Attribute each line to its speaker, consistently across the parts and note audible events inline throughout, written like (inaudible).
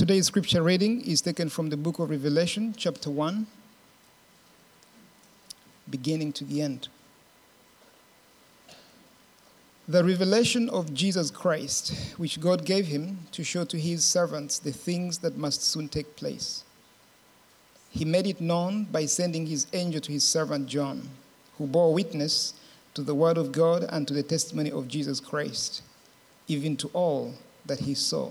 Speaker 1: Today's scripture reading is taken from the book of Revelation, chapter 1, beginning to the end. The revelation of Jesus Christ, which God gave him to show to his servants the things that must soon take place. He made it known by sending his angel to his servant John, who bore witness to the word of God and to the testimony of Jesus Christ, even to all that he saw.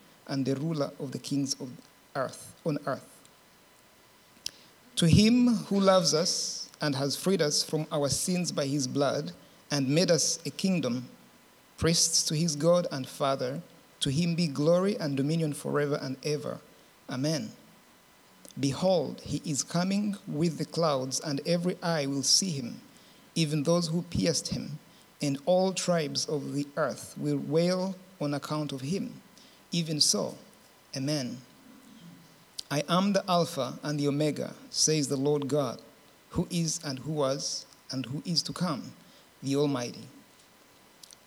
Speaker 1: and the ruler of the kings of earth on earth. To him who loves us and has freed us from our sins by his blood, and made us a kingdom, priests to his God and Father, to him be glory and dominion forever and ever. Amen. Behold, he is coming with the clouds, and every eye will see him, even those who pierced him, and all tribes of the earth will wail on account of him. Even so, Amen. I am the Alpha and the Omega, says the Lord God, who is and who was and who is to come, the Almighty.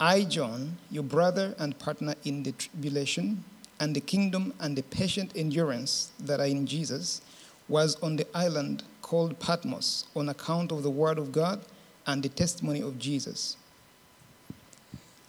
Speaker 1: I, John, your brother and partner in the tribulation and the kingdom and the patient endurance that are in Jesus, was on the island called Patmos on account of the word of God and the testimony of Jesus.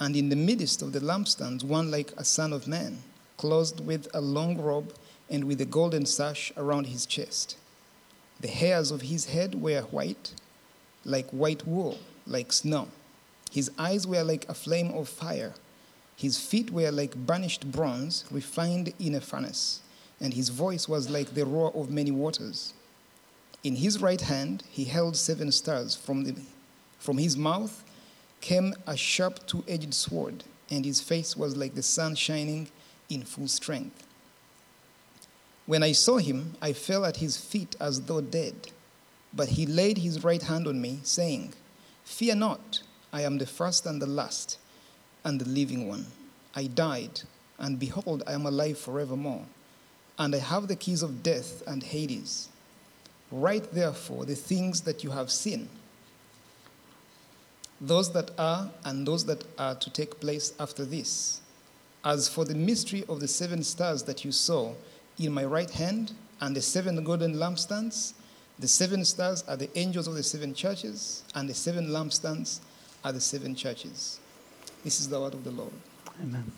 Speaker 1: And in the midst of the lampstands, one like a son of man, clothed with a long robe and with a golden sash around his chest. The hairs of his head were white, like white wool, like snow. His eyes were like a flame of fire his feet were like burnished bronze refined in a furnace, and his voice was like the roar of many waters. In his right hand he held seven stars. From, the, from his mouth came a sharp two edged sword, and his face was like the sun shining in full strength. When I saw him, I fell at his feet as though dead. But he laid his right hand on me, saying, Fear not, I am the first and the last and the living one. I died, and behold, I am alive forevermore, and I have the keys of death and Hades. Write therefore the things that you have seen, those that are, and those that are to take place after this. As for the mystery of the seven stars that you saw in my right hand, and the seven golden lampstands, the seven stars are the angels of the seven churches, and the seven lampstands are the seven churches. This is the word of the Lord.
Speaker 2: Amen.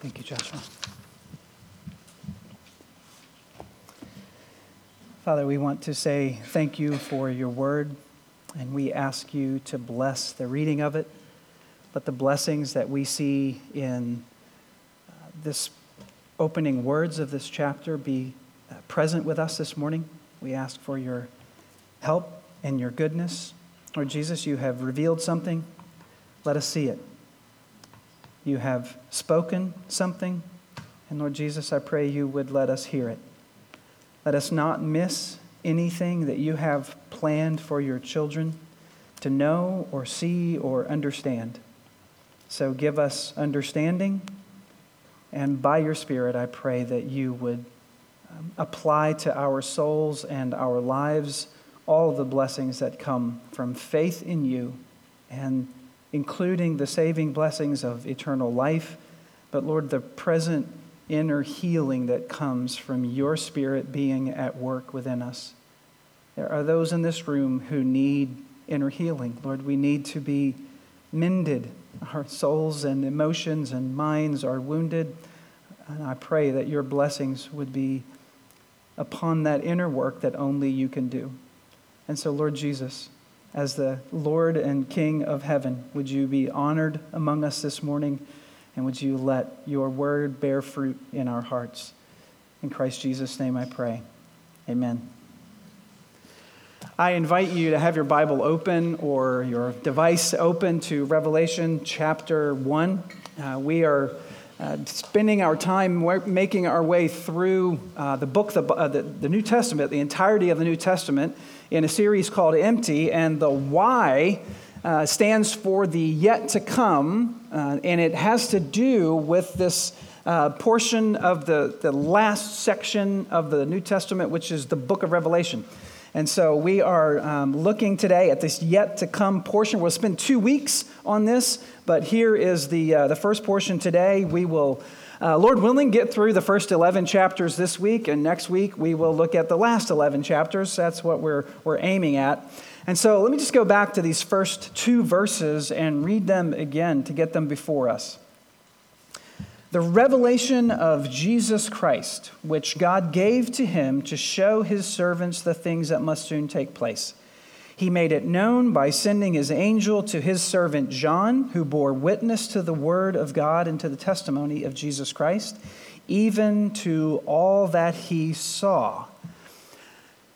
Speaker 2: Thank you, Joshua. Father, we want to say thank you for your word, and we ask you to bless the reading of it. Let the blessings that we see in uh, this opening words of this chapter be uh, present with us this morning. We ask for your help and your goodness. Lord Jesus, you have revealed something. Let us see it. You have spoken something. And Lord Jesus, I pray you would let us hear it. Let us not miss anything that you have planned for your children to know or see or understand. So give us understanding. And by your Spirit, I pray that you would um, apply to our souls and our lives all the blessings that come from faith in you, and including the saving blessings of eternal life, but Lord, the present inner healing that comes from your Spirit being at work within us. There are those in this room who need inner healing. Lord, we need to be mended. Our souls and emotions and minds are wounded. And I pray that your blessings would be upon that inner work that only you can do. And so, Lord Jesus, as the Lord and King of heaven, would you be honored among us this morning? And would you let your word bear fruit in our hearts? In Christ Jesus' name I pray. Amen. I invite you to have your Bible open or your device open to Revelation chapter 1. Uh, we are uh, spending our time making our way through uh, the book, the, uh, the, the, New Testament, the entirety of the New Testament, in a series called Empty. And the Y uh, stands for the yet to come, uh, and it has to do with this uh, portion of the, the last section of the New Testament, which is the book of Revelation. And so we are um, looking today at this yet to come portion. We'll spend two weeks on this, but here is the, uh, the first portion today. We will, uh, Lord willing, get through the first 11 chapters this week, and next week we will look at the last 11 chapters. That's what we're, we're aiming at. And so let me just go back to these first two verses and read them again to get them before us the revelation of Jesus Christ, which God gave to him to show his servants the things that must soon take place. He made it known by sending his angel to his servant John, who bore witness to the word of God and to the testimony of Jesus Christ, even to all that he saw.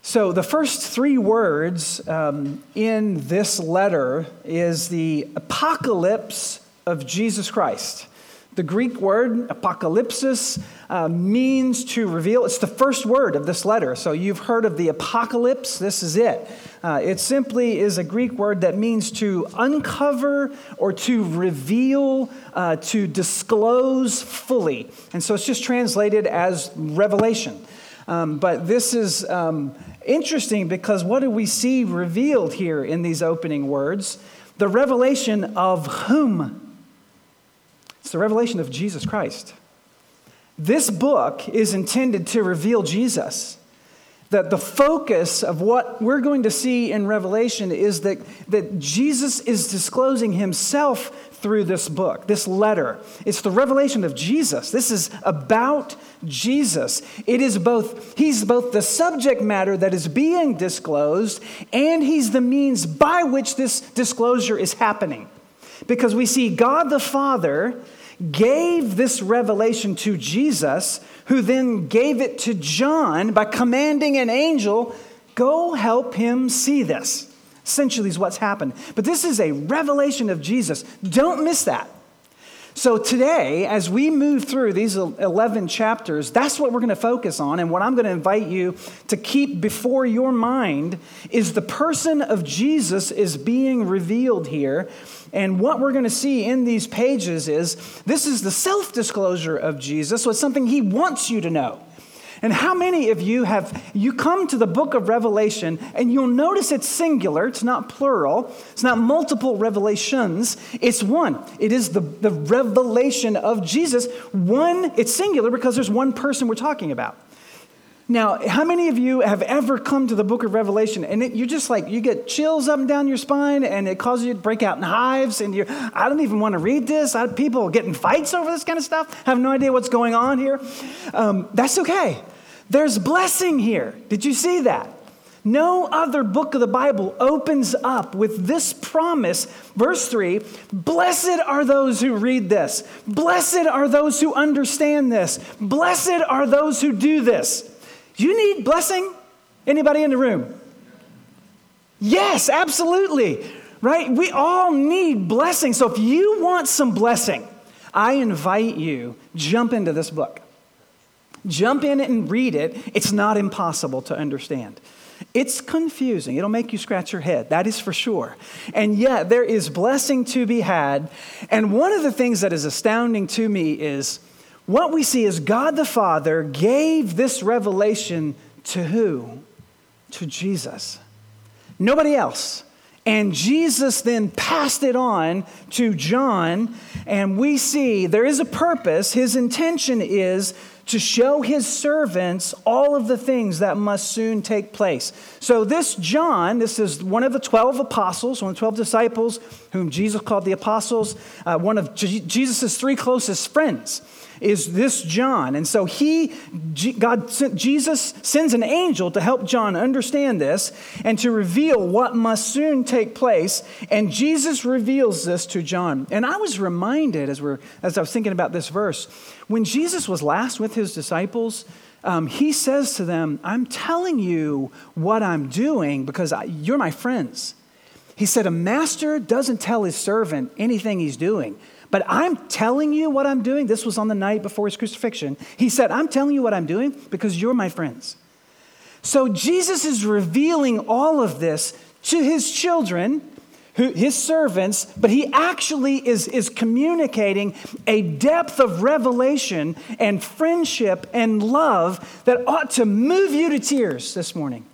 Speaker 2: So, the first three words um, in this letter is the apocalypse of Jesus Christ. The Greek word apocalypsis uh, means to reveal. It's the first word of this letter. So you've heard of the apocalypse. This is it. Uh, it simply is a Greek word that means to uncover or to reveal, uh, to disclose fully. And so it's just translated as revelation. Um, but this is um, interesting because what do we see revealed here in these opening words? The revelation of whom? It's the revelation of Jesus Christ. This book is intended to reveal Jesus. That the focus of what we're going to see in Revelation is that, that Jesus is disclosing himself through this book, this letter. It's the revelation of Jesus. This is about Jesus. It is both, he's both the subject matter that is being disclosed, and he's the means by which this disclosure is happening. Because we see God the Father gave this revelation to Jesus, who then gave it to John by commanding an angel, go help him see this. Essentially, is what's happened. But this is a revelation of Jesus. Don't miss that. So, today, as we move through these 11 chapters, that's what we're going to focus on. And what I'm going to invite you to keep before your mind is the person of Jesus is being revealed here. And what we're going to see in these pages is this is the self disclosure of Jesus. So, it's something he wants you to know. And how many of you have, you come to the book of Revelation and you'll notice it's singular, it's not plural, it's not multiple revelations, it's one. It is the, the revelation of Jesus. One, it's singular because there's one person we're talking about. Now, how many of you have ever come to the book of Revelation and it, you're just like, you get chills up and down your spine and it causes you to break out in hives and you're, I don't even want to read this. I, people getting fights over this kind of stuff, have no idea what's going on here. Um, that's okay. There's blessing here. Did you see that? No other book of the Bible opens up with this promise. Verse 3 Blessed are those who read this. Blessed are those who understand this. Blessed are those who do this. You need blessing? Anybody in the room? Yes, absolutely. Right? We all need blessing. So if you want some blessing, I invite you jump into this book. Jump in and read it. It's not impossible to understand. It's confusing. It'll make you scratch your head, that is for sure. And yet, there is blessing to be had. And one of the things that is astounding to me is what we see is God the Father gave this revelation to who? To Jesus. Nobody else. And Jesus then passed it on to John, and we see there is a purpose. His intention is to show his servants all of the things that must soon take place. So, this John, this is one of the 12 apostles, one of the 12 disciples whom Jesus called the apostles, uh, one of Jesus' three closest friends is this John. And so he, God, Jesus sends an angel to help John understand this and to reveal what must soon take place. And Jesus reveals this to John. And I was reminded as, we're, as I was thinking about this verse, when Jesus was last with his disciples, um, he says to them, I'm telling you what I'm doing because I, you're my friends. He said, A master doesn't tell his servant anything he's doing. But I'm telling you what I'm doing. This was on the night before his crucifixion. He said, I'm telling you what I'm doing because you're my friends. So Jesus is revealing all of this to his children, who, his servants, but he actually is, is communicating a depth of revelation and friendship and love that ought to move you to tears this morning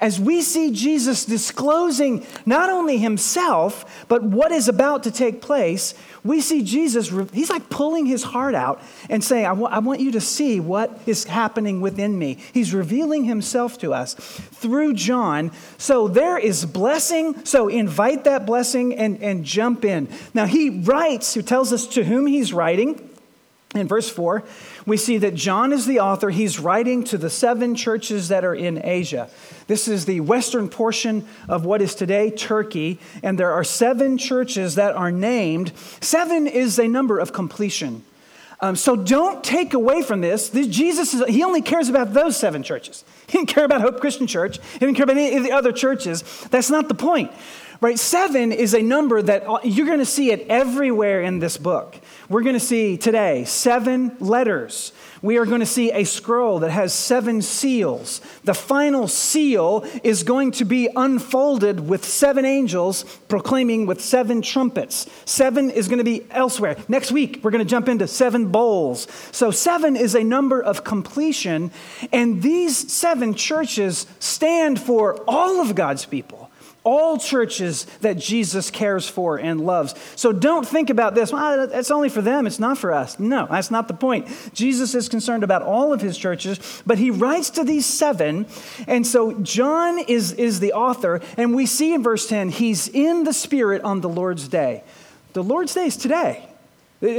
Speaker 2: as we see Jesus disclosing not only himself, but what is about to take place, we see Jesus, he's like pulling his heart out and saying, I, w- I want you to see what is happening within me. He's revealing himself to us through John. So there is blessing. So invite that blessing and, and jump in. Now he writes, who tells us to whom he's writing. In verse 4, we see that John is the author. He's writing to the seven churches that are in Asia. This is the western portion of what is today Turkey, and there are seven churches that are named. Seven is a number of completion. Um, so don't take away from this. this. Jesus, is, he only cares about those seven churches. He didn't care about Hope Christian Church. He didn't care about any of the other churches. That's not the point. Right? Seven is a number that uh, you're going to see it everywhere in this book. We're going to see today seven letters we are going to see a scroll that has seven seals. The final seal is going to be unfolded with seven angels proclaiming with seven trumpets. Seven is going to be elsewhere. Next week, we're going to jump into seven bowls. So, seven is a number of completion, and these seven churches stand for all of God's people all churches that Jesus cares for and loves. So don't think about this, well, it's only for them, it's not for us. No, that's not the point. Jesus is concerned about all of his churches, but he writes to these seven. And so John is, is the author, and we see in verse 10, he's in the Spirit on the Lord's day. The Lord's day is today.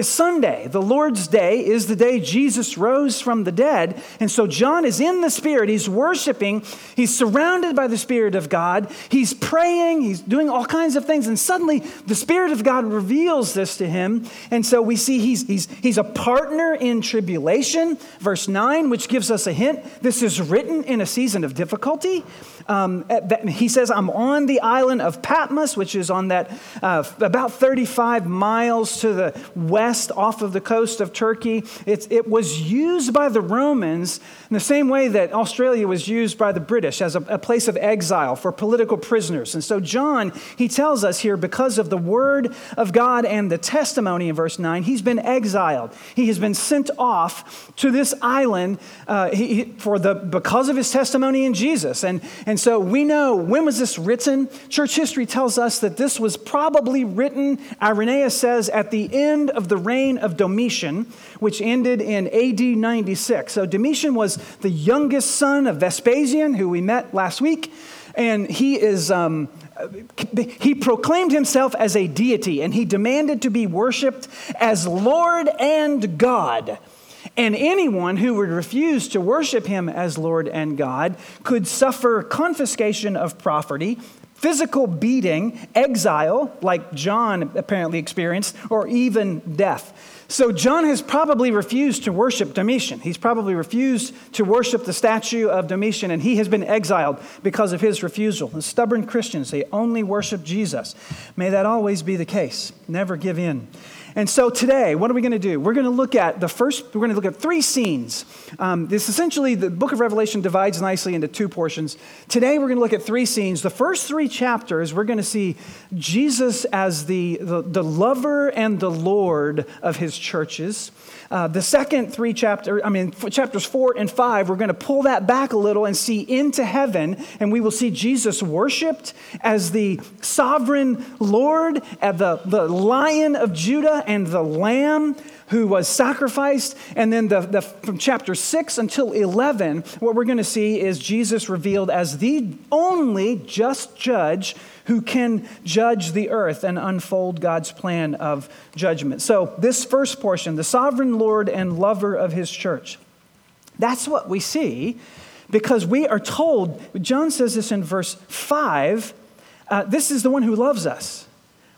Speaker 2: Sunday. The Lord's Day is the day Jesus rose from the dead. And so John is in the Spirit. He's worshiping. He's surrounded by the Spirit of God. He's praying. He's doing all kinds of things. And suddenly the Spirit of God reveals this to him. And so we see he's, he's, he's a partner in tribulation. Verse 9, which gives us a hint. This is written in a season of difficulty. Um, he says, I'm on the island of Patmos, which is on that uh, about 35 miles to the west off of the coast of Turkey. It's, it was used by the Romans in the same way that Australia was used by the British as a, a place of exile for political prisoners. And so, John, he tells us here, because of the word of God and the testimony in verse 9, he's been exiled. He has been sent off to this island uh, he, for the, because of his testimony in Jesus. And, and so we know when was this written? Church history tells us that this was probably written, Irenaeus says, at the end of the reign of Domitian, which ended in AD 96. So Domitian was the youngest son of Vespasian, who we met last week. And he is. Um, he proclaimed himself as a deity and he demanded to be worshiped as Lord and God. And anyone who would refuse to worship him as Lord and God could suffer confiscation of property, physical beating, exile, like John apparently experienced, or even death. So John has probably refused to worship Domitian. He's probably refused to worship the statue of Domitian, and he has been exiled because of his refusal. The stubborn Christians, they only worship Jesus. May that always be the case. Never give in. And so today, what are we going to do? We're going to look at the first, we're going to look at three scenes. Um, this essentially, the book of Revelation divides nicely into two portions. Today, we're going to look at three scenes. The first three chapters, we're going to see Jesus as the, the, the lover and the Lord of his churches. Uh, the second three chapters, I mean, chapters four and five, we're going to pull that back a little and see into heaven, and we will see Jesus worshiped as the sovereign Lord, as the, the lion of Judah and the lamb who was sacrificed. And then the, the, from chapter 6 until 11, what we're going to see is Jesus revealed as the only just judge who can judge the earth and unfold God's plan of judgment. So, this first portion, the sovereign Lord and lover of his church, that's what we see because we are told, John says this in verse 5 uh, this is the one who loves us.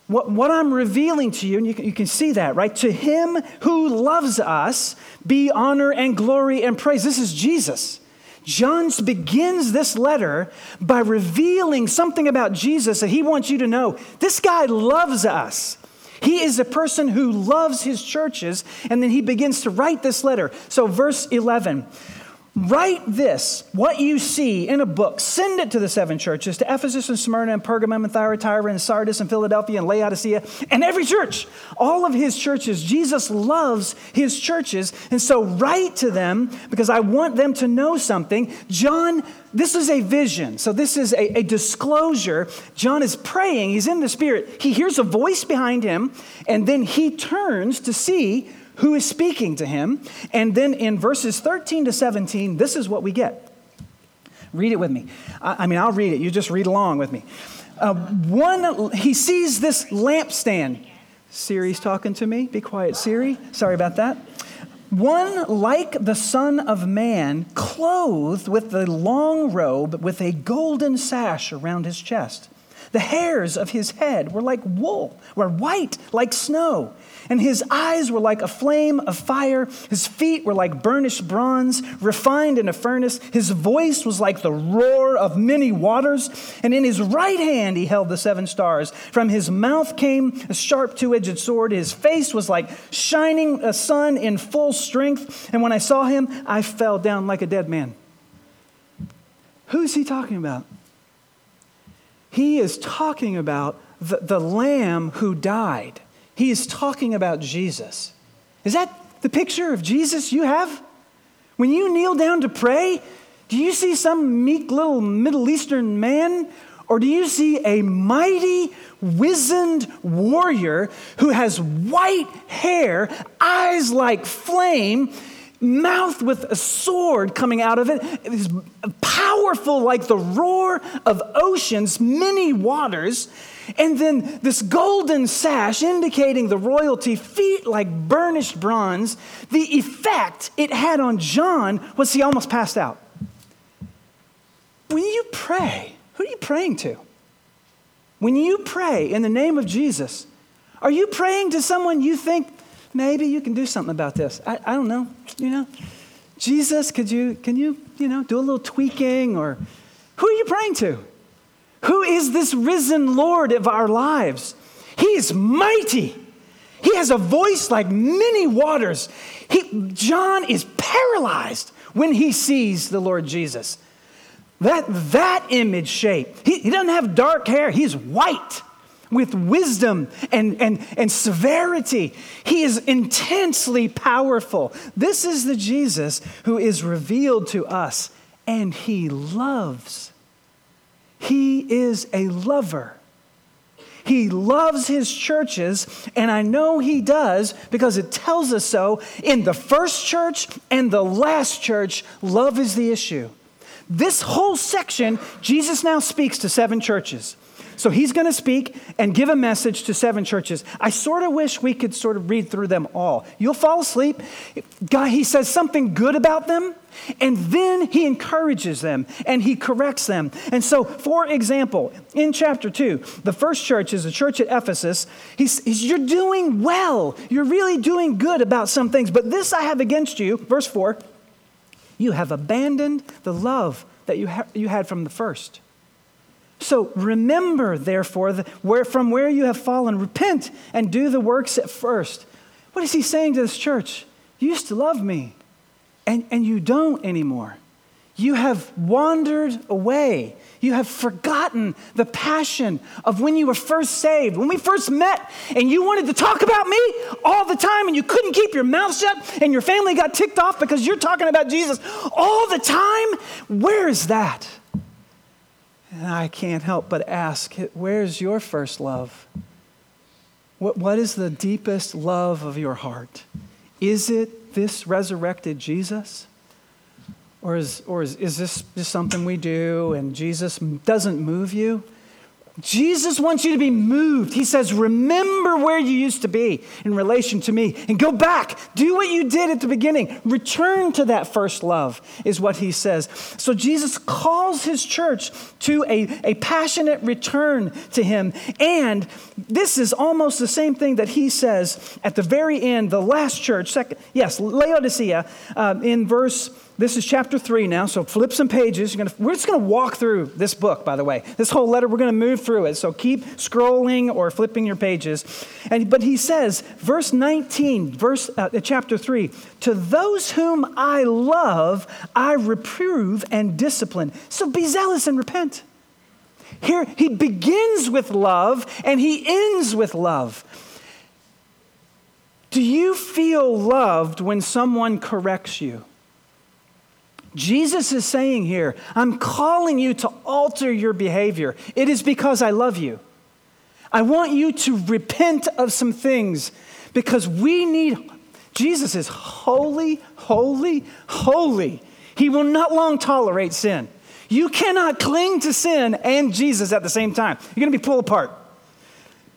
Speaker 2: What, what I'm revealing to you, and you can, you can see that, right? To him who loves us be honor and glory and praise. This is Jesus. John begins this letter by revealing something about Jesus that he wants you to know. This guy loves us. He is a person who loves his churches, and then he begins to write this letter. So, verse 11 Write this, what you see in a book, send it to the seven churches, to Ephesus and Smyrna and Pergamum and Thyatira and Sardis and Philadelphia and Laodicea and every church, all of his churches. Jesus loves his churches. And so write to them because I want them to know something. John, this is a vision. So this is a, a disclosure. John is praying, he's in the Spirit. He hears a voice behind him, and then he turns to see who is speaking to him. And then in verses 13 to 17, this is what we get. Read it with me. I, I mean, I'll read it. You just read along with me. Uh, one, he sees this lampstand. Siri's talking to me. Be quiet, Siri. Sorry about that. One like the Son of Man, clothed with a long robe with a golden sash around his chest. The hairs of his head were like wool, were white like snow and his eyes were like a flame of fire. His feet were like burnished bronze, refined in a furnace. His voice was like the roar of many waters. And in his right hand he held the seven stars. From his mouth came a sharp two edged sword. His face was like shining a sun in full strength. And when I saw him, I fell down like a dead man. Who's he talking about? He is talking about the, the lamb who died. He is talking about Jesus. Is that the picture of Jesus you have? When you kneel down to pray, do you see some meek little Middle Eastern man? Or do you see a mighty, wizened warrior who has white hair, eyes like flame, mouth with a sword coming out of it, it is powerful like the roar of oceans, many waters, and then this golden sash indicating the royalty, feet like burnished bronze. The effect it had on John was he almost passed out. When you pray, who are you praying to? When you pray in the name of Jesus, are you praying to someone you think maybe you can do something about this? I, I don't know, you know. Jesus, could you, can you, you know, do a little tweaking or who are you praying to? Who is this risen Lord of our lives? He is mighty. He has a voice like many waters. He, John is paralyzed when he sees the Lord Jesus. That, that image shape. He, he doesn't have dark hair, he's white with wisdom and, and, and severity. He is intensely powerful. This is the Jesus who is revealed to us, and he loves he is a lover. He loves his churches, and I know he does because it tells us so in the first church and the last church. Love is the issue. This whole section, Jesus now speaks to seven churches. So he's going to speak and give a message to seven churches. I sort of wish we could sort of read through them all. You'll fall asleep. God, he says something good about them, and then he encourages them and he corrects them. And so, for example, in chapter two, the first church is the church at Ephesus. He says, You're doing well. You're really doing good about some things. But this I have against you, verse four, you have abandoned the love that you, ha- you had from the first. So remember, therefore, the, where, from where you have fallen, repent and do the works at first. What is he saying to this church? You used to love me, and, and you don't anymore. You have wandered away. You have forgotten the passion of when you were first saved, when we first met, and you wanted to talk about me all the time, and you couldn't keep your mouth shut, and your family got ticked off because you're talking about Jesus all the time. Where is that? And I can't help but ask, where's your first love? What, what is the deepest love of your heart? Is it this resurrected Jesus? Or is, or is, is this just something we do and Jesus doesn't move you? Jesus wants you to be moved. He says, Remember where you used to be in relation to me and go back. Do what you did at the beginning. Return to that first love, is what he says. So Jesus calls his church to a, a passionate return to him. And this is almost the same thing that he says at the very end, the last church, second, yes, Laodicea, uh, in verse this is chapter three now, so flip some pages. Gonna, we're just going to walk through this book, by the way. This whole letter, we're going to move through it. So keep scrolling or flipping your pages. And, but he says, verse 19, verse, uh, chapter 3 To those whom I love, I reprove and discipline. So be zealous and repent. Here, he begins with love and he ends with love. Do you feel loved when someone corrects you? Jesus is saying here, I'm calling you to alter your behavior. It is because I love you. I want you to repent of some things because we need, Jesus is holy, holy, holy. He will not long tolerate sin. You cannot cling to sin and Jesus at the same time. You're going to be pulled apart.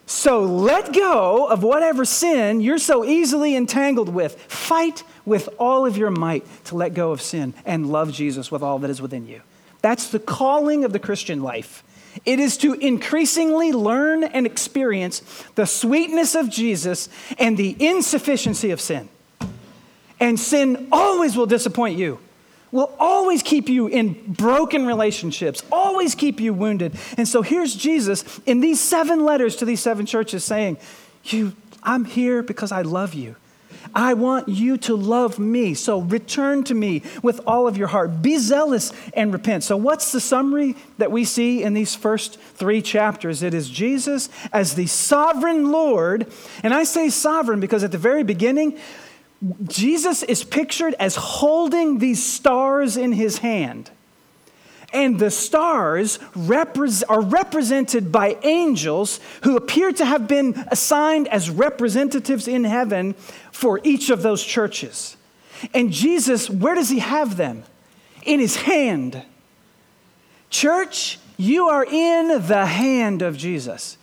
Speaker 2: So let go of whatever sin you're so easily entangled with. Fight with all of your might to let go of sin and love Jesus with all that is within you. That's the calling of the Christian life. It is to increasingly learn and experience the sweetness of Jesus and the insufficiency of sin. And sin always will disappoint you, will always keep you in broken relationships, always keep you wounded. And so here's Jesus in these seven letters to these seven churches saying, you, I'm here because I love you. I want you to love me. So return to me with all of your heart. Be zealous and repent. So, what's the summary that we see in these first three chapters? It is Jesus as the sovereign Lord. And I say sovereign because at the very beginning, Jesus is pictured as holding these stars in his hand. And the stars are represented by angels who appear to have been assigned as representatives in heaven for each of those churches. And Jesus, where does he have them? In his hand. Church, you are in the hand of Jesus.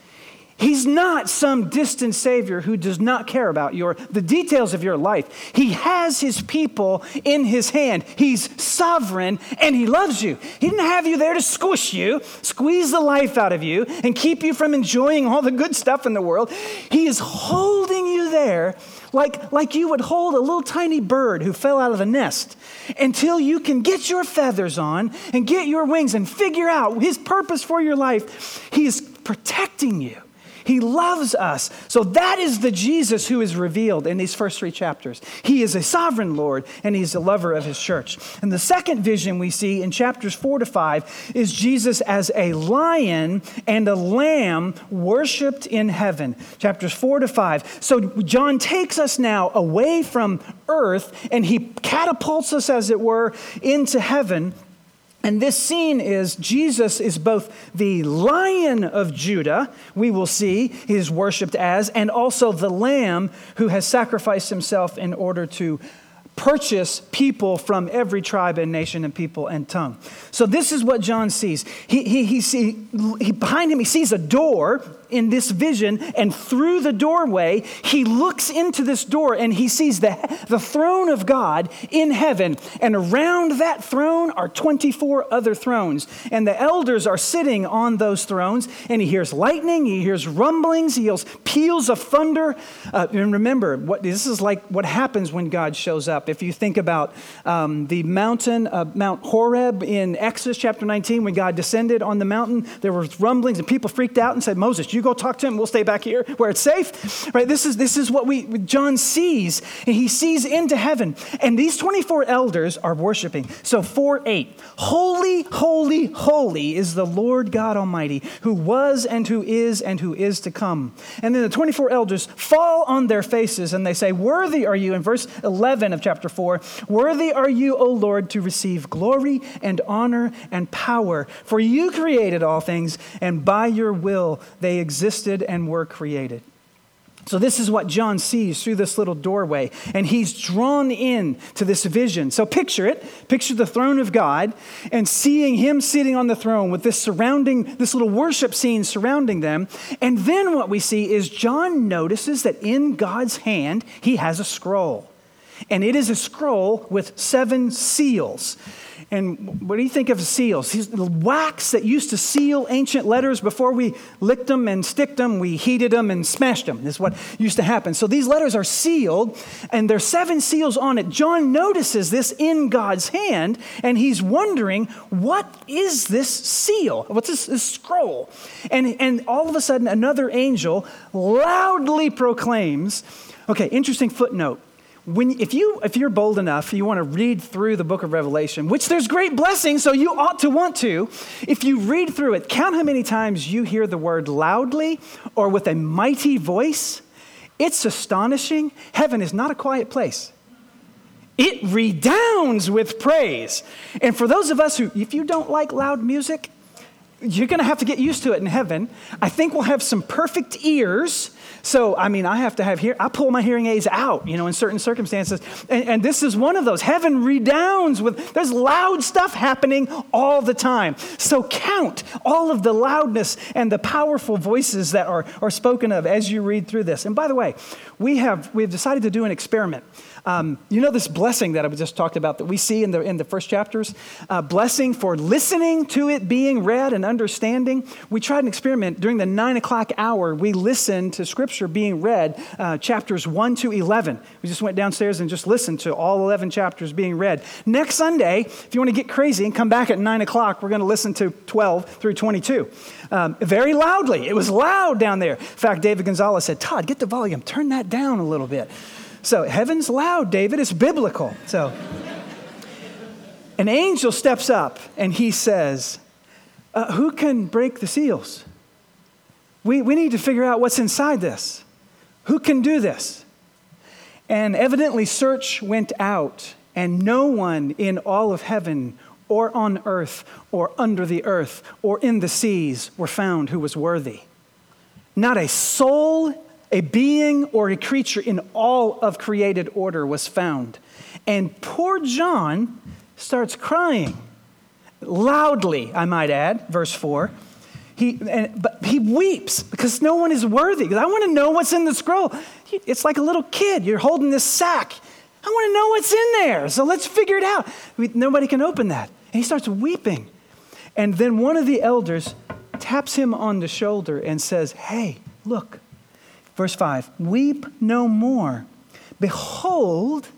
Speaker 2: He's not some distant Savior who does not care about your, the details of your life. He has His people in His hand. He's sovereign and He loves you. He didn't have you there to squish you, squeeze the life out of you, and keep you from enjoying all the good stuff in the world. He is holding you there like, like you would hold a little tiny bird who fell out of the nest until you can get your feathers on and get your wings and figure out His purpose for your life. He is protecting you. He loves us. So that is the Jesus who is revealed in these first three chapters. He is a sovereign Lord and he's a lover of his church. And the second vision we see in chapters four to five is Jesus as a lion and a lamb worshiped in heaven. Chapters four to five. So John takes us now away from earth and he catapults us, as it were, into heaven. And this scene is Jesus is both the lion of Judah, we will see he is worshiped as, and also the lamb who has sacrificed himself in order to purchase people from every tribe and nation and people and tongue. So this is what John sees. He, he, he, see, he behind him, he sees a door in this vision, and through the doorway, he looks into this door and he sees the, the throne of God in heaven. And around that throne are 24 other thrones. And the elders are sitting on those thrones. And he hears lightning, he hears rumblings, he hears peals of thunder. Uh, and remember, what, this is like what happens when God shows up. If you think about um, the mountain, uh, Mount Horeb in Exodus chapter 19, when God descended on the mountain, there were rumblings and people freaked out and said, Moses, you you go talk to him. We'll stay back here where it's safe. Right? This is, this is what we, John sees. And he sees into heaven. And these 24 elders are worshiping. So 4 8. Holy, holy, holy is the Lord God Almighty, who was and who is and who is to come. And then the 24 elders fall on their faces and they say, Worthy are you, in verse 11 of chapter 4, worthy are you, O Lord, to receive glory and honor and power. For you created all things, and by your will they exist existed and were created. So, this is what John sees through this little doorway, and he's drawn in to this vision. So, picture it picture the throne of God and seeing him sitting on the throne with this surrounding, this little worship scene surrounding them. And then what we see is John notices that in God's hand, he has a scroll. And it is a scroll with seven seals. And what do you think of seals? These wax that used to seal ancient letters before we licked them and sticked them, we heated them and smashed them. This is what used to happen. So these letters are sealed, and there's seven seals on it. John notices this in God's hand, and he's wondering, what is this seal? What's this, this scroll? And, and all of a sudden, another angel loudly proclaims, okay, interesting footnote when, if, you, if you're bold enough, you want to read through the book of Revelation, which there's great blessing, so you ought to want to. If you read through it, count how many times you hear the word loudly or with a mighty voice. It's astonishing. Heaven is not a quiet place. It redounds with praise. And for those of us who, if you don't like loud music, you're going to have to get used to it in heaven. I think we'll have some perfect ears so, I mean, I have to have here, I pull my hearing aids out, you know, in certain circumstances. And, and this is one of those. Heaven redounds with, there's loud stuff happening all the time. So, count all of the loudness and the powerful voices that are, are spoken of as you read through this. And by the way, we have, we have decided to do an experiment. Um, you know this blessing that I just talked about that we see in the, in the first chapters? Blessing for listening to it being read and understanding. We tried an experiment during the nine o'clock hour. We listened to scripture being read, uh, chapters 1 to 11. We just went downstairs and just listened to all 11 chapters being read. Next Sunday, if you want to get crazy and come back at 9 o'clock, we're going to listen to 12 through 22. Um, very loudly. It was loud down there. In fact, David Gonzalez said, Todd, get the volume, turn that down a little bit. So heaven's loud, David. It's biblical. So an angel steps up and he says, uh, Who can break the seals? We, we need to figure out what's inside this. Who can do this? And evidently, search went out, and no one in all of heaven or on earth or under the earth or in the seas were found who was worthy. Not a soul a being or a creature in all of created order was found. And poor John starts crying loudly, I might add, verse 4. He, and, but he weeps because no one is worthy. Because I want to know what's in the scroll. It's like a little kid. You're holding this sack. I want to know what's in there. So let's figure it out. We, nobody can open that. And he starts weeping. And then one of the elders taps him on the shoulder and says, Hey, look, Verse 5 Weep no more. Behold,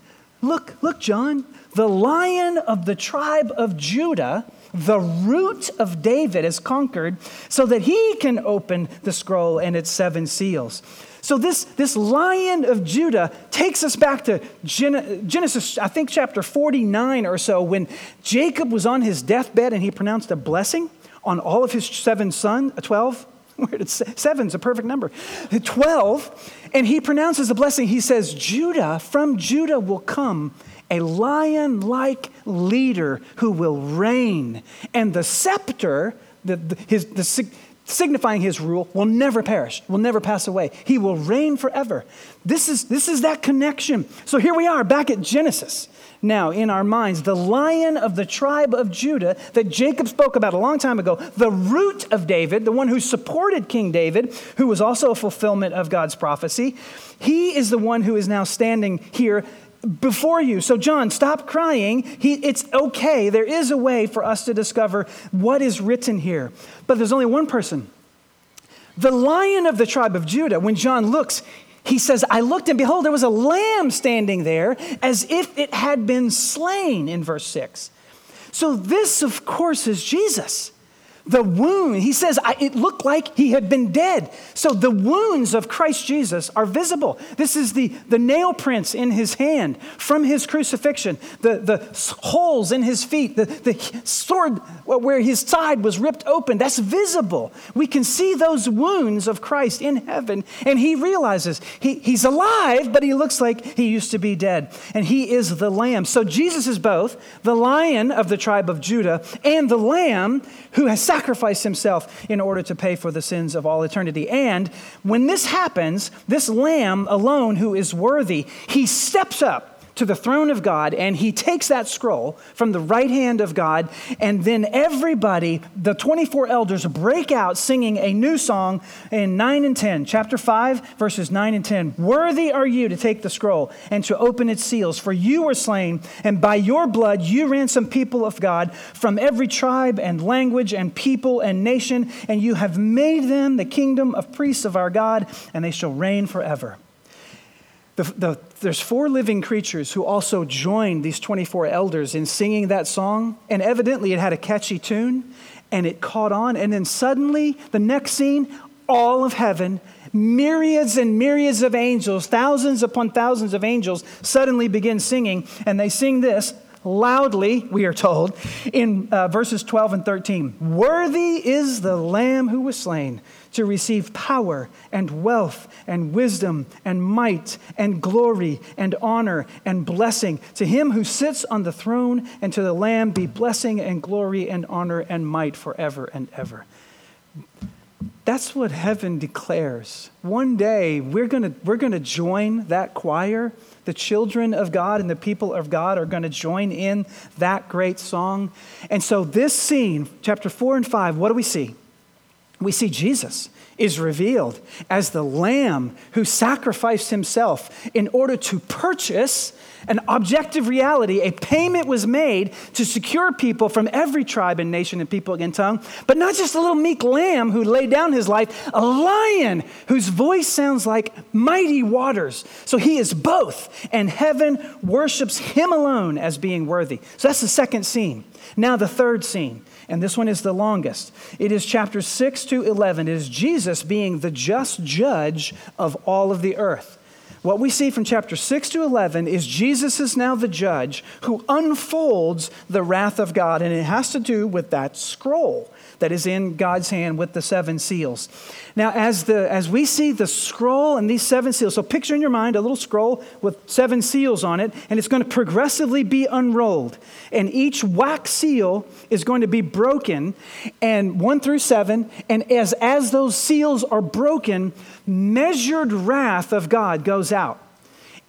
Speaker 2: look, look, John, the lion of the tribe of Judah, the root of David, is conquered so that he can open the scroll and its seven seals. So, this, this lion of Judah takes us back to Genesis, I think, chapter 49 or so, when Jacob was on his deathbed and he pronounced a blessing on all of his seven sons, uh, 12 (laughs) Where did seven's a perfect number. 12, and he pronounces a blessing. He says, Judah, from Judah will come a lion like leader who will reign, and the scepter, the, the, his, the, signifying his rule, will never perish, will never pass away. He will reign forever. This is, this is that connection. So here we are back at Genesis now in our minds the lion of the tribe of Judah that Jacob spoke about a long time ago, the root of David, the one who supported King David, who was also a fulfillment of God's prophecy. He is the one who is now standing here before you. So, John, stop crying. He, it's okay. There is a way for us to discover what is written here. But there's only one person. The lion of the tribe of Judah, when John looks, he says, I looked and behold, there was a lamb standing there as if it had been slain in verse 6. So, this, of course, is Jesus the wound, he says, it looked like he had been dead. So the wounds of Christ Jesus are visible. This is the, the nail prints in his hand from his crucifixion, the, the holes in his feet, the, the sword where his side was ripped open. That's visible. We can see those wounds of Christ in heaven, and he realizes he, he's alive, but he looks like he used to be dead. And he is the lamb. So Jesus is both the lion of the tribe of Judah and the lamb who has sacrificed himself in order to pay for the sins of all eternity. And when this happens, this lamb alone who is worthy, he steps up to the throne of God and he takes that scroll from the right hand of God, and then everybody, the 24 elders, break out singing a new song in 9 and 10, chapter 5, verses 9 and 10. Worthy are you to take the scroll and to open its seals, for you were slain, and by your blood you ransomed people of God from every tribe and language and people and nation, and you have made them the kingdom of priests of our God, and they shall reign forever. The, the, there's four living creatures who also joined these 24 elders in singing that song, and evidently it had a catchy tune and it caught on. And then suddenly, the next scene, all of heaven, myriads and myriads of angels, thousands upon thousands of angels, suddenly begin singing, and they sing this loudly, we are told, in uh, verses 12 and 13 Worthy is the Lamb who was slain to receive power and wealth and wisdom and might and glory and honor and blessing. To him who sits on the throne and to the Lamb be blessing and glory and honor and might forever and ever. That's what heaven declares. One day we're going we're going to join that choir. The children of God and the people of God are going to join in that great song. And so, this scene, chapter 4 and 5, what do we see? We see Jesus is revealed as the lamb who sacrificed himself in order to purchase an objective reality. A payment was made to secure people from every tribe and nation and people and tongue, but not just a little meek lamb who laid down his life, a lion whose voice sounds like mighty waters. So he is both, and heaven worships him alone as being worthy. So that's the second scene. Now, the third scene and this one is the longest. It is chapters 6 to 11. It is Jesus being the just judge of all of the earth. What we see from chapter 6 to 11 is Jesus is now the judge who unfolds the wrath of God, and it has to do with that scroll that is in God's hand with the seven seals. Now, as, the, as we see the scroll and these seven seals, so picture in your mind a little scroll with seven seals on it, and it's going to progressively be unrolled. And each wax seal is going to be broken, and one through seven. And as, as those seals are broken, measured wrath of God goes out.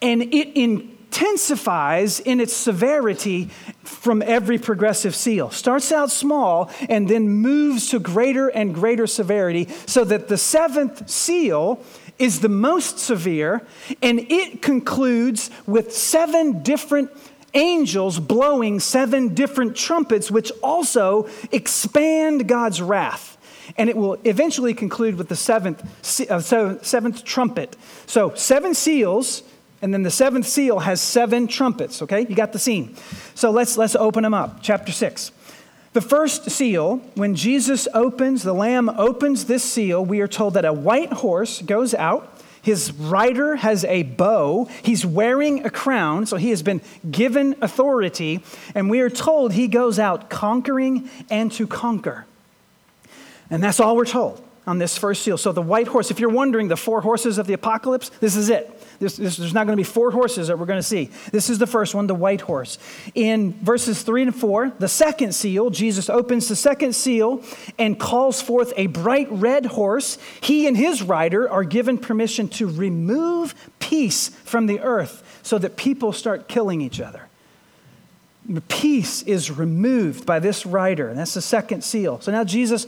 Speaker 2: And it intensifies in its severity from every progressive seal. Starts out small and then moves to greater and greater severity so that the seventh seal is the most severe and it concludes with seven different angels blowing seven different trumpets, which also expand God's wrath. And it will eventually conclude with the seventh, uh, seventh trumpet. So, seven seals and then the seventh seal has seven trumpets, okay? You got the scene. So let's, let's open them up. Chapter 6. The first seal, when Jesus opens, the Lamb opens this seal, we are told that a white horse goes out. His rider has a bow. He's wearing a crown, so he has been given authority. And we are told he goes out conquering and to conquer. And that's all we're told on this first seal. So the white horse, if you're wondering the four horses of the apocalypse, this is it. This, this, there's not going to be four horses that we're going to see. This is the first one, the white horse. In verses 3 and 4, the second seal, Jesus opens the second seal and calls forth a bright red horse. He and his rider are given permission to remove peace from the earth so that people start killing each other. Peace is removed by this rider, and that's the second seal. So now Jesus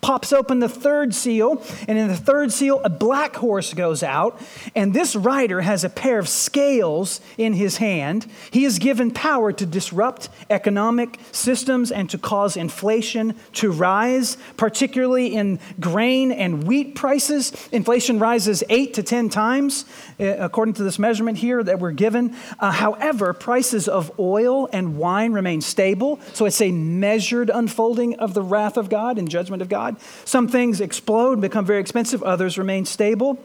Speaker 2: pops open the third seal, and in the third seal, a black horse goes out, and this rider has a pair of scales in his hand. He is given power to disrupt economic systems and to cause inflation to rise, particularly in grain and wheat prices. Inflation rises eight to 10 times, uh, according to this measurement here that we're given. Uh, however, prices of oil and wine remain stable, so it's a measured unfolding of the wrath of God and judgment of God. God. Some things explode and become very expensive, others remain stable.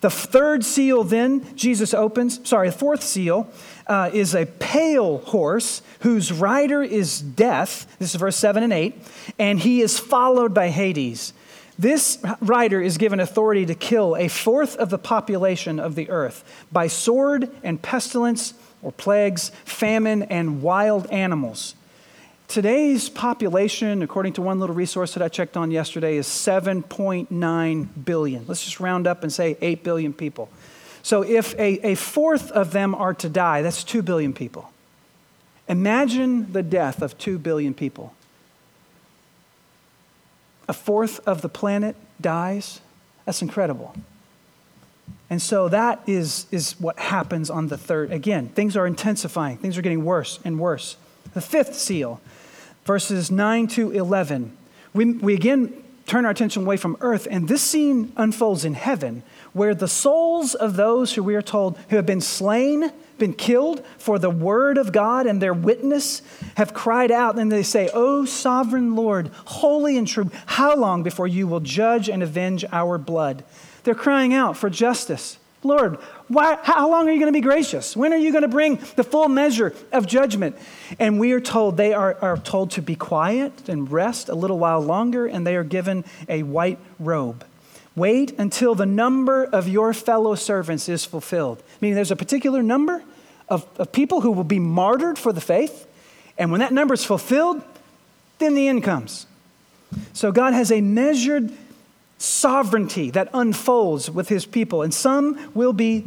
Speaker 2: The third seal, then, Jesus opens, sorry, the fourth seal uh, is a pale horse whose rider is death. This is verse 7 and 8. And he is followed by Hades. This rider is given authority to kill a fourth of the population of the earth by sword and pestilence or plagues, famine, and wild animals today's population, according to one little resource that I checked on yesterday, is 7.9 billion. Let's just round up and say 8 billion people. So if a, a fourth of them are to die, that's 2 billion people. Imagine the death of 2 billion people. A fourth of the planet dies. That's incredible. And so that is, is what happens on the third. Again, things are intensifying, things are getting worse and worse. The fifth seal, verses 9 to 11. We, we again turn our attention away from earth, and this scene unfolds in heaven, where the souls of those who we are told who have been slain, been killed for the word of God and their witness have cried out, and they say, O sovereign Lord, holy and true, how long before you will judge and avenge our blood? They're crying out for justice. Lord, why, how long are you going to be gracious? When are you going to bring the full measure of judgment? And we are told, they are, are told to be quiet and rest a little while longer, and they are given a white robe. Wait until the number of your fellow servants is fulfilled. Meaning there's a particular number of, of people who will be martyred for the faith, and when that number is fulfilled, then the end comes. So God has a measured sovereignty that unfolds with his people, and some will be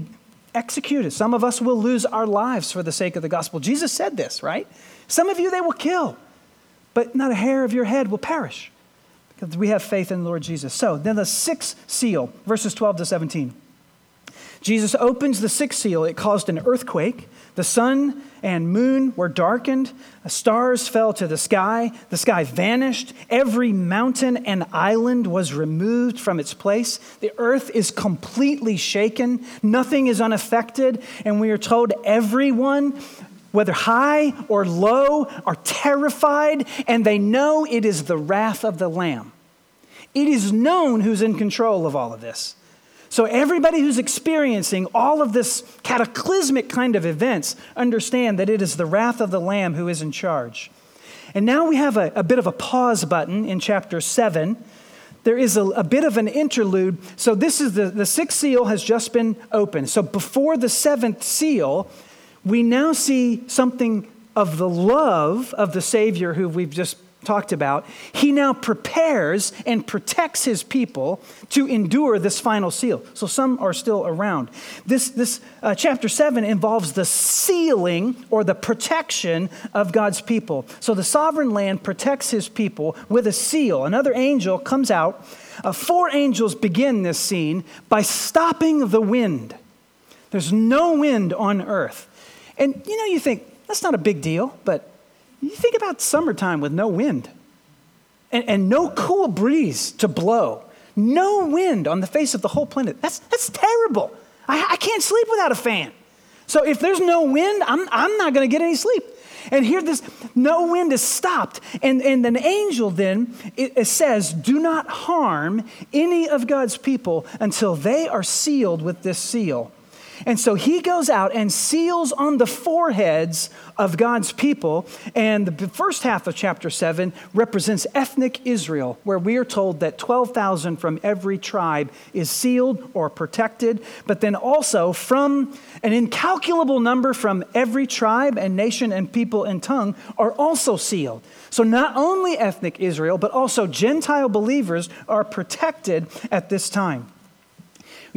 Speaker 2: executed. Some of us will lose our lives for the sake of the gospel. Jesus said this, right? Some of you they will kill, but not a hair of your head will perish because we have faith in the Lord Jesus. So then the sixth seal, verses 12 to 17. Jesus opens the sixth seal. It caused an earthquake. The sun and moon were darkened. Stars fell to the sky. The sky vanished. Every mountain and island was removed from its place. The earth is completely shaken. Nothing is unaffected. And we are told everyone, whether high or low, are terrified and they know it is the wrath of the Lamb. It is known who's in control of all of this. So, everybody who's experiencing all of this cataclysmic kind of events understand that it is the wrath of the Lamb who is in charge. And now we have a, a bit of a pause button in chapter 7. There is a, a bit of an interlude. So, this is the, the sixth seal has just been opened. So, before the seventh seal, we now see something of the love of the Savior who we've just talked about, he now prepares and protects his people to endure this final seal. So some are still around. This, this uh, chapter 7 involves the sealing or the protection of God's people. So the sovereign Lamb protects his people with a seal. Another angel comes out. Uh, four angels begin this scene by stopping the wind. There's no wind on earth. And you know, you think, that's not a big deal, but you think about summertime with no wind and, and no cool breeze to blow, no wind on the face of the whole planet. That's, that's terrible. I, I can't sleep without a fan. So if there's no wind, I'm, I'm not going to get any sleep. And here, this no wind is stopped. And, and an angel then it, it says, Do not harm any of God's people until they are sealed with this seal. And so he goes out and seals on the foreheads of God's people. And the first half of chapter 7 represents ethnic Israel, where we are told that 12,000 from every tribe is sealed or protected, but then also from an incalculable number from every tribe and nation and people and tongue are also sealed. So not only ethnic Israel, but also Gentile believers are protected at this time.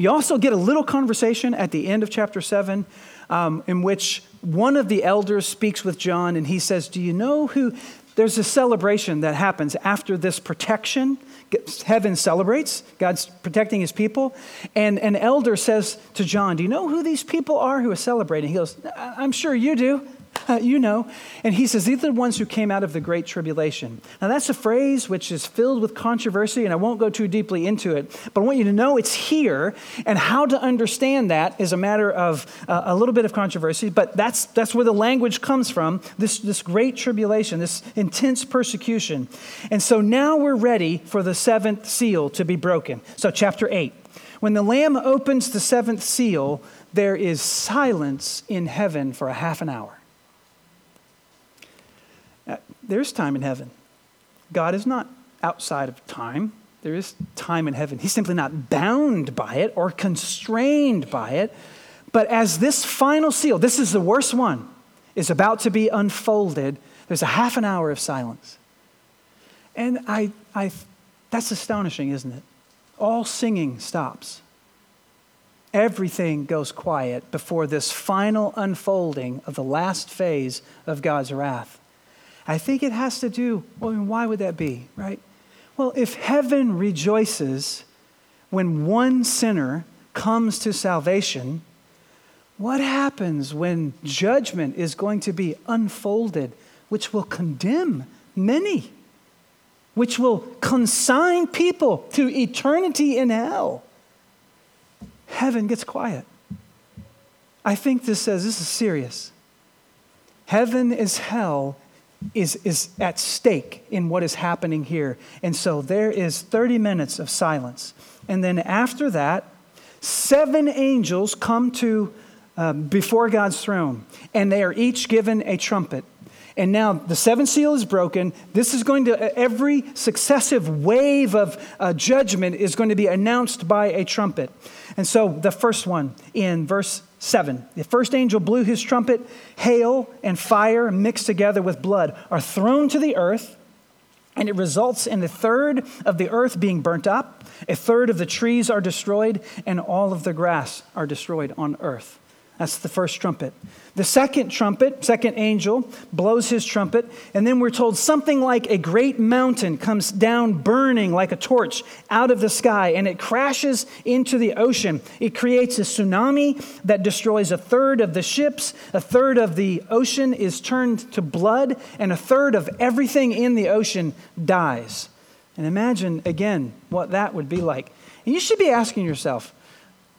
Speaker 2: You also get a little conversation at the end of chapter 7 um, in which one of the elders speaks with John and he says, Do you know who? There's a celebration that happens after this protection. Heaven celebrates, God's protecting his people. And an elder says to John, Do you know who these people are who are celebrating? He goes, I'm sure you do. Uh, you know. And he says, These are the ones who came out of the Great Tribulation. Now, that's a phrase which is filled with controversy, and I won't go too deeply into it, but I want you to know it's here, and how to understand that is a matter of uh, a little bit of controversy, but that's, that's where the language comes from this, this Great Tribulation, this intense persecution. And so now we're ready for the seventh seal to be broken. So, chapter 8. When the Lamb opens the seventh seal, there is silence in heaven for a half an hour. There's time in heaven. God is not outside of time. There is time in heaven. He's simply not bound by it or constrained by it. But as this final seal, this is the worst one, is about to be unfolded, There's a half an hour of silence. And I, I, that's astonishing, isn't it? All singing stops. Everything goes quiet before this final unfolding of the last phase of God's wrath. I think it has to do, well, I mean, why would that be, right? Well, if heaven rejoices when one sinner comes to salvation, what happens when judgment is going to be unfolded, which will condemn many, which will consign people to eternity in hell? Heaven gets quiet. I think this says this is serious. Heaven is hell is, is at stake in what is happening here. And so there is 30 minutes of silence. And then after that, seven angels come to uh, before God's throne, and they are each given a trumpet. And now the seventh seal is broken. This is going to, every successive wave of uh, judgment is going to be announced by a trumpet. And so the first one in verse 7 the first angel blew his trumpet, hail and fire mixed together with blood are thrown to the earth. And it results in a third of the earth being burnt up, a third of the trees are destroyed, and all of the grass are destroyed on earth. That's the first trumpet. The second trumpet, second angel, blows his trumpet, and then we're told something like a great mountain comes down burning like a torch out of the sky, and it crashes into the ocean. It creates a tsunami that destroys a third of the ships, a third of the ocean is turned to blood, and a third of everything in the ocean dies. And imagine again what that would be like. And you should be asking yourself,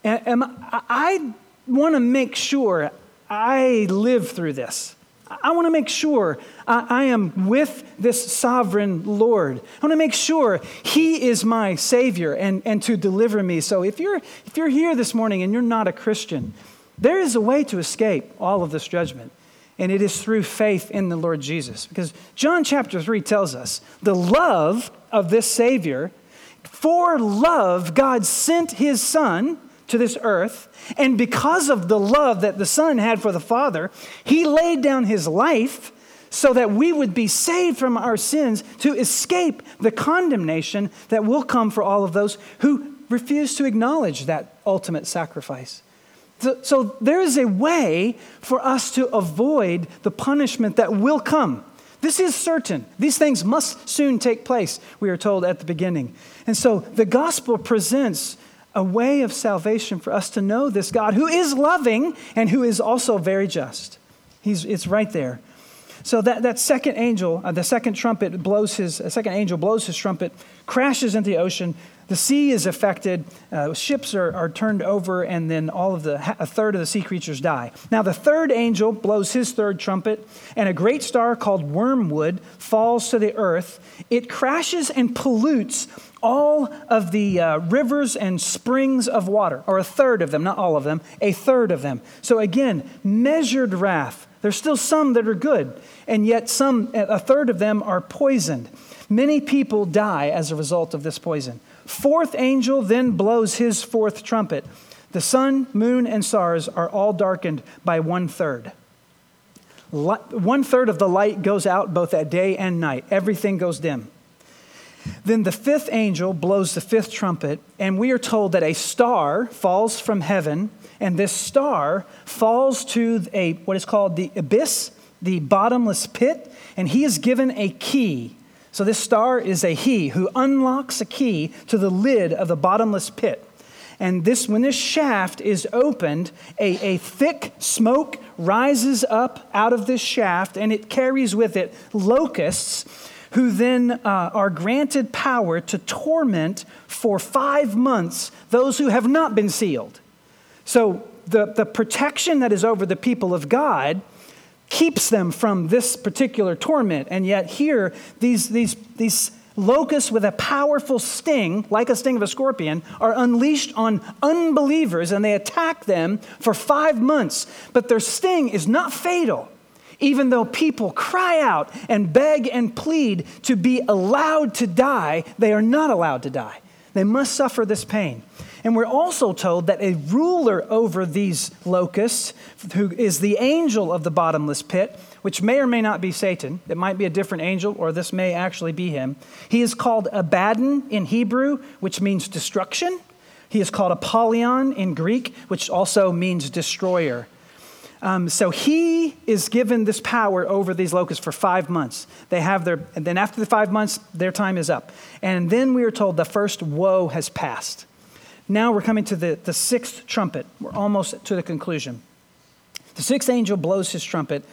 Speaker 2: am I want to make sure I live through this. I want to make sure I, am with this sovereign Lord. I want to make sure He is my Savior and, and to deliver me. So if you're, if you're here this morning and you're not a Christian, there is a way to escape all of this judgment, and it is through faith in the Lord Jesus. Because John chapter 3 tells us the love of this Savior, for love, God sent His Son to this earth. And because of the love that the Son had for the Father, He laid down His life so that we would be saved from our sins to escape the condemnation that will come for all of those who refuse to acknowledge that ultimate sacrifice. So, so there is a way for us to avoid the punishment that will come. This is certain. These things must soon take place, we are told at the beginning. And so the gospel presents a way of salvation for us to know this God who is loving and who is also very just. He's, it's right there. So that, that second angel, uh, the second trumpet blows his, second angel blows his trumpet, crashes into the ocean. The sea is affected, uh, ships are, are turned over, and then all of the, a third of the sea creatures die. Now the third angel blows his third trumpet, and a great star called wormwood falls to the earth. It crashes and pollutes all of the uh, rivers and springs of water, or a third of them, not all of them, a third of them. So again, measured wrath. There's still some that are good, and yet some, a third of them are poisoned. Many people die as a result of this poison. Fourth angel then blows his fourth trumpet. The sun, moon, and stars are all darkened by one third. One third of the light goes out both at day and night. Everything goes dim. Then the fifth angel blows the fifth trumpet, and we are told that a star falls from heaven, and this star falls to a what is called the abyss, the bottomless pit, and he is given a key. So this star is a he who unlocks a key to the lid of the bottomless pit. And this, when this shaft is opened, a, a thick smoke rises up out of this shaft, and it carries with it locusts who then uh, are granted power to torment for five months those who have not been sealed. So the, the protection that is over the people of God keeps them from this particular torment. And yet, here, these, these, these locusts with a powerful sting, like a sting of a scorpion, are unleashed on unbelievers and they attack them for five months. But their sting is not fatal even though people cry out and beg and plead to be allowed to die, they are not allowed to die. They must suffer this pain. And we're also told that a ruler over these locusts, who is the angel of the bottomless pit, which may or may not be Satan. It might be a different angel, or this may actually be him. He is called Abaddon in Hebrew, which means destruction. He is called Apollyon in Greek, which also means destroyer. Um, so he is given this power over these locusts for five months. They have their, and then after the five months, their time is up. And then we are told the first woe has passed. Now we're coming to the, the sixth trumpet. We're almost to the conclusion. The sixth angel blows his trumpet,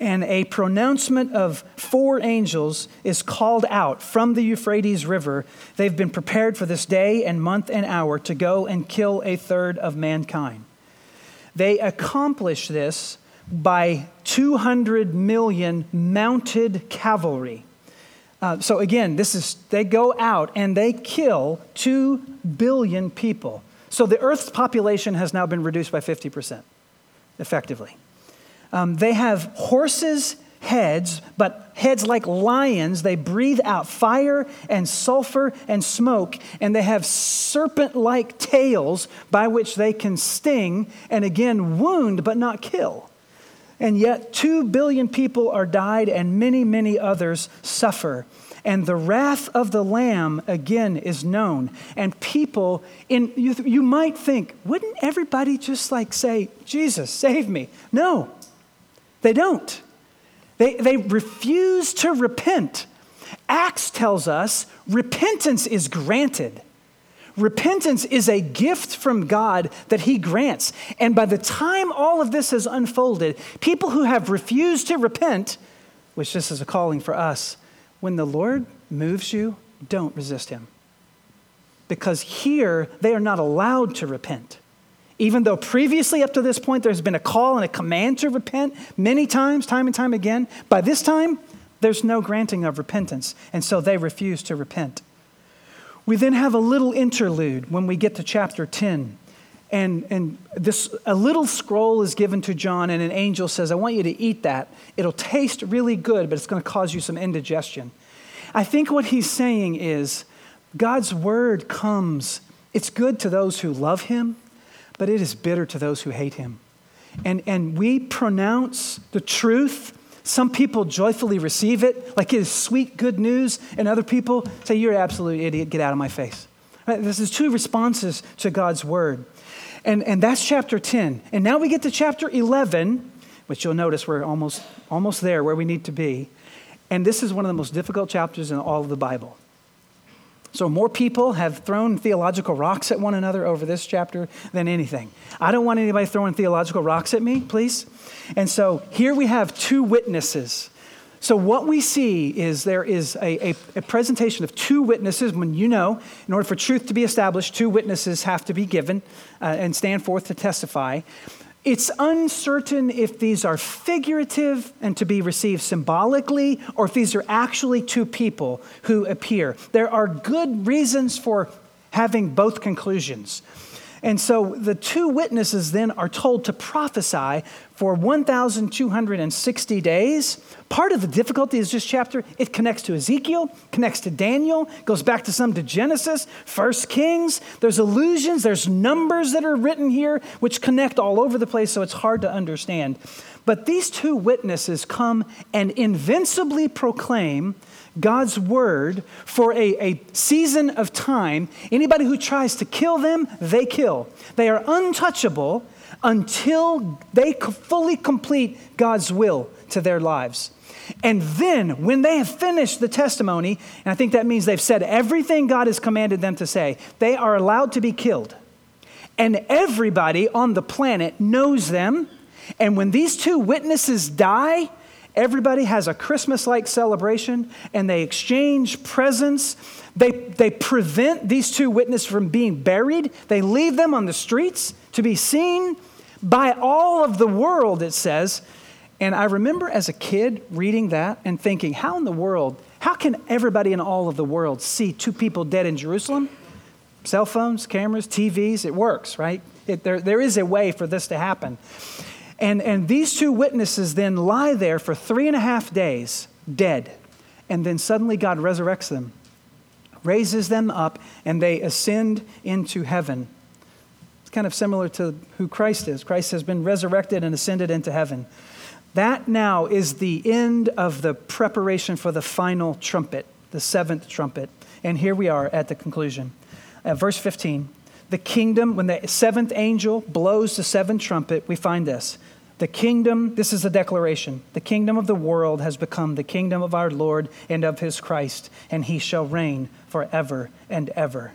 Speaker 2: and a pronouncement of four angels is called out from the Euphrates River. They've been prepared for this day and month and hour to go and kill a third of mankind. They accomplish this by 200 million mounted cavalry. Uh, so again, this is they go out and they kill 2 billion people. So the Earth's population has now been reduced by 50%, effectively. Um, they have horses' heads, but heads like lions. They breathe out fire and sulfur and smoke, and they have serpent like tails by which they can sting and again wound but not kill. And yet, two billion people are died, and many, many others suffer. And the wrath of the Lamb, again, is known. And people, in, you, you might think, wouldn't everybody just like say, Jesus, save me? No, they don't. They, they refuse to repent. Acts tells us repentance is granted. Repentance is a gift from God that He grants. And by the time all of this has unfolded, people who have refused to repent, which this is a calling for us, when the Lord moves you, don't resist Him. Because here, they are not allowed to repent. Even though previously, up to this point, there's been a call and a command to repent many times, time and time again, by this time, there's no granting of repentance. And so they refuse to repent. We then have a little interlude when we get to chapter 10. And, and this, a little scroll is given to John, and an angel says, I want you to eat that. It'll taste really good, but it's going to cause you some indigestion. I think what he's saying is God's word comes, it's good to those who love him, but it is bitter to those who hate him. And, and we pronounce the truth some people joyfully receive it, like it is sweet, good news, and other people say, You're an absolute idiot, get out of my face. Right? This is two responses to God's word. And, and that's chapter 10. And now we get to chapter 11, which you'll notice we're almost, almost there where we need to be. And this is one of the most difficult chapters in all of the Bible. So, more people have thrown theological rocks at one another over this chapter than anything. I don't want anybody throwing theological rocks at me, please. And so, here we have two witnesses. So, what we see is there is a, a, a, presentation of two witnesses. When you know, in order for truth to be established, two witnesses have to be given uh, and stand forth to testify. It's uncertain if these are figurative and to be received symbolically, or if these are actually two people who appear. There are good reasons for having both conclusions. And so the two witnesses then are told to prophesy for 1,260 days. Part of the difficulty is this chapter, it connects to Ezekiel, connects to Daniel, goes back to some to Genesis, First Kings. There's allusions, there's numbers that are written here, which connect all over the place, so it's hard to understand. But these two witnesses come and invincibly proclaim God's word for a, a season of time. Anybody who tries to kill them, they kill. They are untouchable until they fully complete God's will to their lives. And then, when they have finished the testimony, and I think that means they've said everything God has commanded them to say, they are allowed to be killed. And everybody on the planet knows them. And when these two witnesses die, Everybody has a Christmas like celebration and they exchange presents. They, they prevent these two witnesses from being buried. They leave them on the streets to be seen by all of the world, it says. And I remember as a kid reading that and thinking, how in the world, how can everybody in all of the world see two people dead in Jerusalem? Cell phones, cameras, TVs, it works, right? It, there, there is a way for this to happen. And, and these two witnesses then lie there for three and a half days, dead. And then suddenly God resurrects them, raises them up, and they ascend into heaven. It's kind of similar to who Christ is. Christ has been resurrected and ascended into heaven. That now is the end of the preparation for the final trumpet, the seventh trumpet. And here we are at the conclusion. At verse 15, the kingdom, when the seventh angel blows the seventh trumpet, we find this. The kingdom, this is a declaration, the kingdom of the world has become the kingdom of our Lord and of his Christ, and he shall reign forever and ever.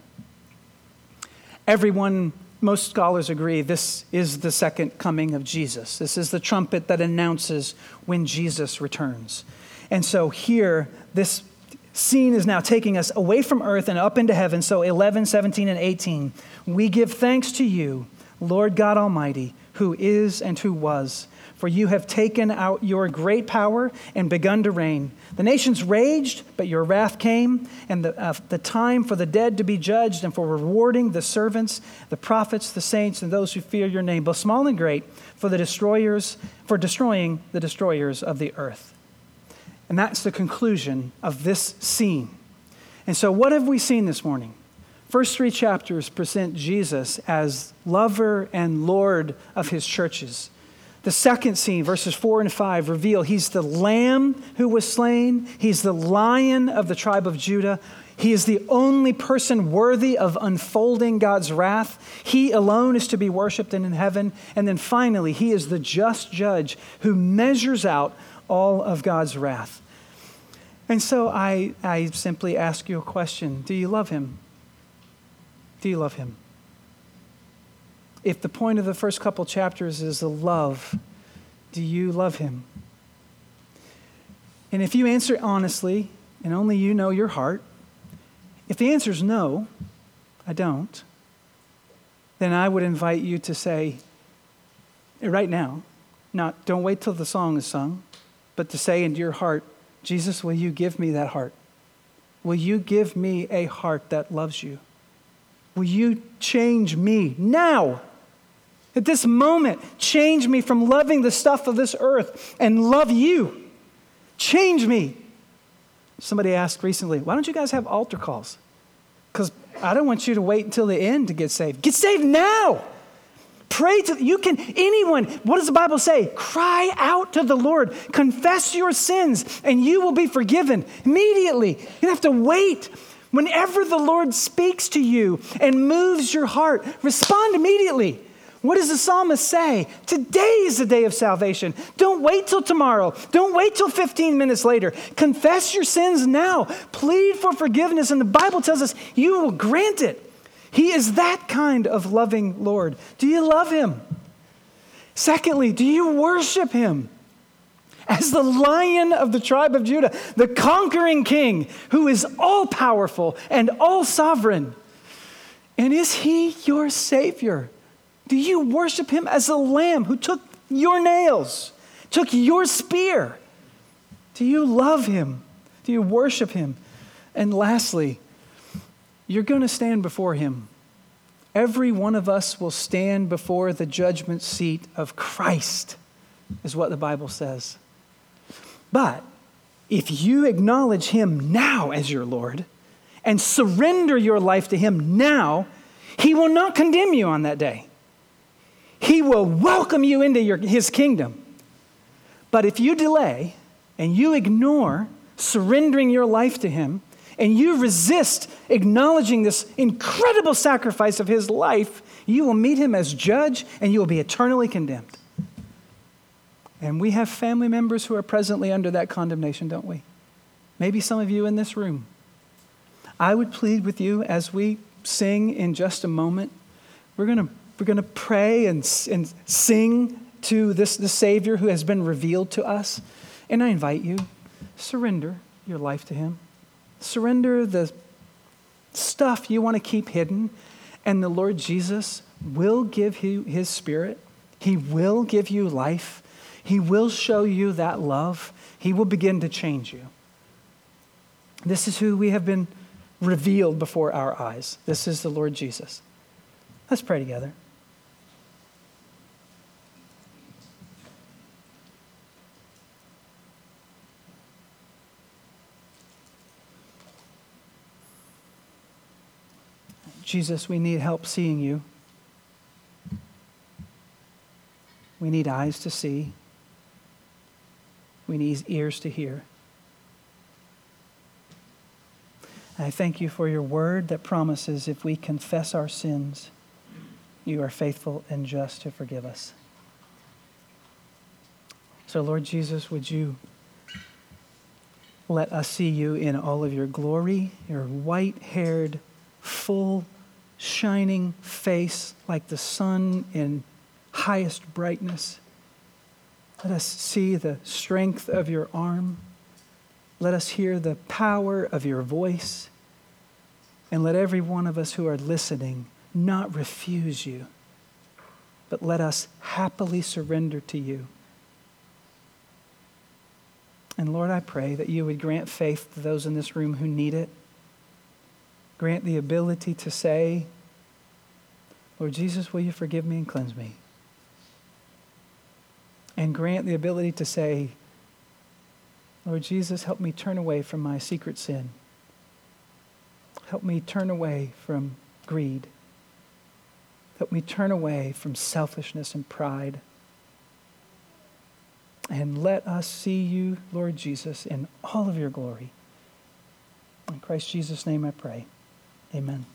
Speaker 2: Everyone, most scholars agree, this is the second coming of Jesus. This is the trumpet that announces when Jesus returns. And so here, this scene is now taking us away from earth and up into heaven. So 11, 17, and 18. We give thanks to you, Lord God Almighty who is and who was. For you have taken out your great power and begun to reign. The nations raged, but your wrath came, and the, uh, the time for the dead to be judged, and for rewarding the servants, the prophets, the saints, and those who fear your name, both small and great, for the destroyers, for destroying the destroyers of the earth. And that's the conclusion of this scene. And so, what have we seen this morning? First three chapters present Jesus as lover and Lord of his churches. The second scene, verses 4 and 5, reveal he's the lamb who was slain, he's the lion of the tribe of Judah. He is the only person worthy of unfolding God's wrath. He alone is to be worshiped and in heaven. And then finally, he is the just judge who measures out all of God's wrath. And so I, I simply ask you a question Do you love him? Do you love him? If the point of the first couple chapters is the love, do you love him? And if you answer honestly, and only you know your heart, if the answer is no, I don't, then I would invite you to say, right now, not don't wait till the song is sung, but to say into your heart, Jesus, will you give me that heart? Will you give me a heart that loves you? Will you change me now? At this moment, change me from loving the stuff of this earth and love you. Change me. Somebody asked recently, why don't you guys have altar calls? Because I don't want you to wait until the end to get saved. Get saved now. Pray to, you can, anyone, what does the Bible say? Cry out to the Lord, confess your sins, and you will be forgiven immediately. You don't have to wait. Whenever the Lord speaks to you and moves your heart, respond immediately. What does the psalmist say? Today is the day of salvation. Don't wait till tomorrow. Don't wait till 15 minutes later. Confess your sins now. Plead for forgiveness, and the Bible tells us you will grant it. He is that kind of loving Lord. Do you love him? Secondly, do you worship him? As the lion of the tribe of Judah, the conquering king who is all powerful and all sovereign. And is he your Savior? Do you worship him as a lamb who took your nails, took your spear? Do you love him? Do you worship him? And lastly, you're going to stand before him. Every one of us will stand before the judgment seat of Christ, is what the Bible says. But if you acknowledge Him now as your Lord and surrender your life to Him now, He will not condemn you on that day. He will welcome you into your, His kingdom. But if you delay and you ignore surrendering your life to Him, and you resist acknowledging this incredible sacrifice of His life, you will meet Him as judge and you will be eternally condemned. And we have family members who are presently under that condemnation, don't we? Maybe some of you in this room. I would plead with you as we sing in just a moment. We're going we're to pray and, and sing to this the Savior who has been revealed to us. And I invite you, surrender your life to Him. Surrender the stuff you want to keep hidden, and the Lord Jesus will give you His Spirit. He will give you life. He will show you that love. He will begin to change you. This is who we have been revealed before our eyes. This is the Lord Jesus. Let's pray together. Jesus, we need help seeing you. We need eyes to see. We need ears to hear. I thank you for your word that promises if we confess our sins, you are faithful and just to forgive us. So, Lord Jesus, would you let us see you in all of your glory, your white haired, full, shining face like the sun in highest brightness. Let us see the strength of your arm. Let us hear the power of your voice. And let every one of us who are listening not refuse you, but let us happily surrender to you. And Lord, I pray that you would grant faith to those in this room who need it. Grant the ability to say, Lord Jesus, will you forgive me and cleanse me? And grant the ability to say, Lord Jesus, help me turn away from my secret sin. Help me turn away from greed. Help me turn away from selfishness and pride. And let us see you, Lord Jesus, in all of your glory. In Christ Jesus' name I pray. Amen.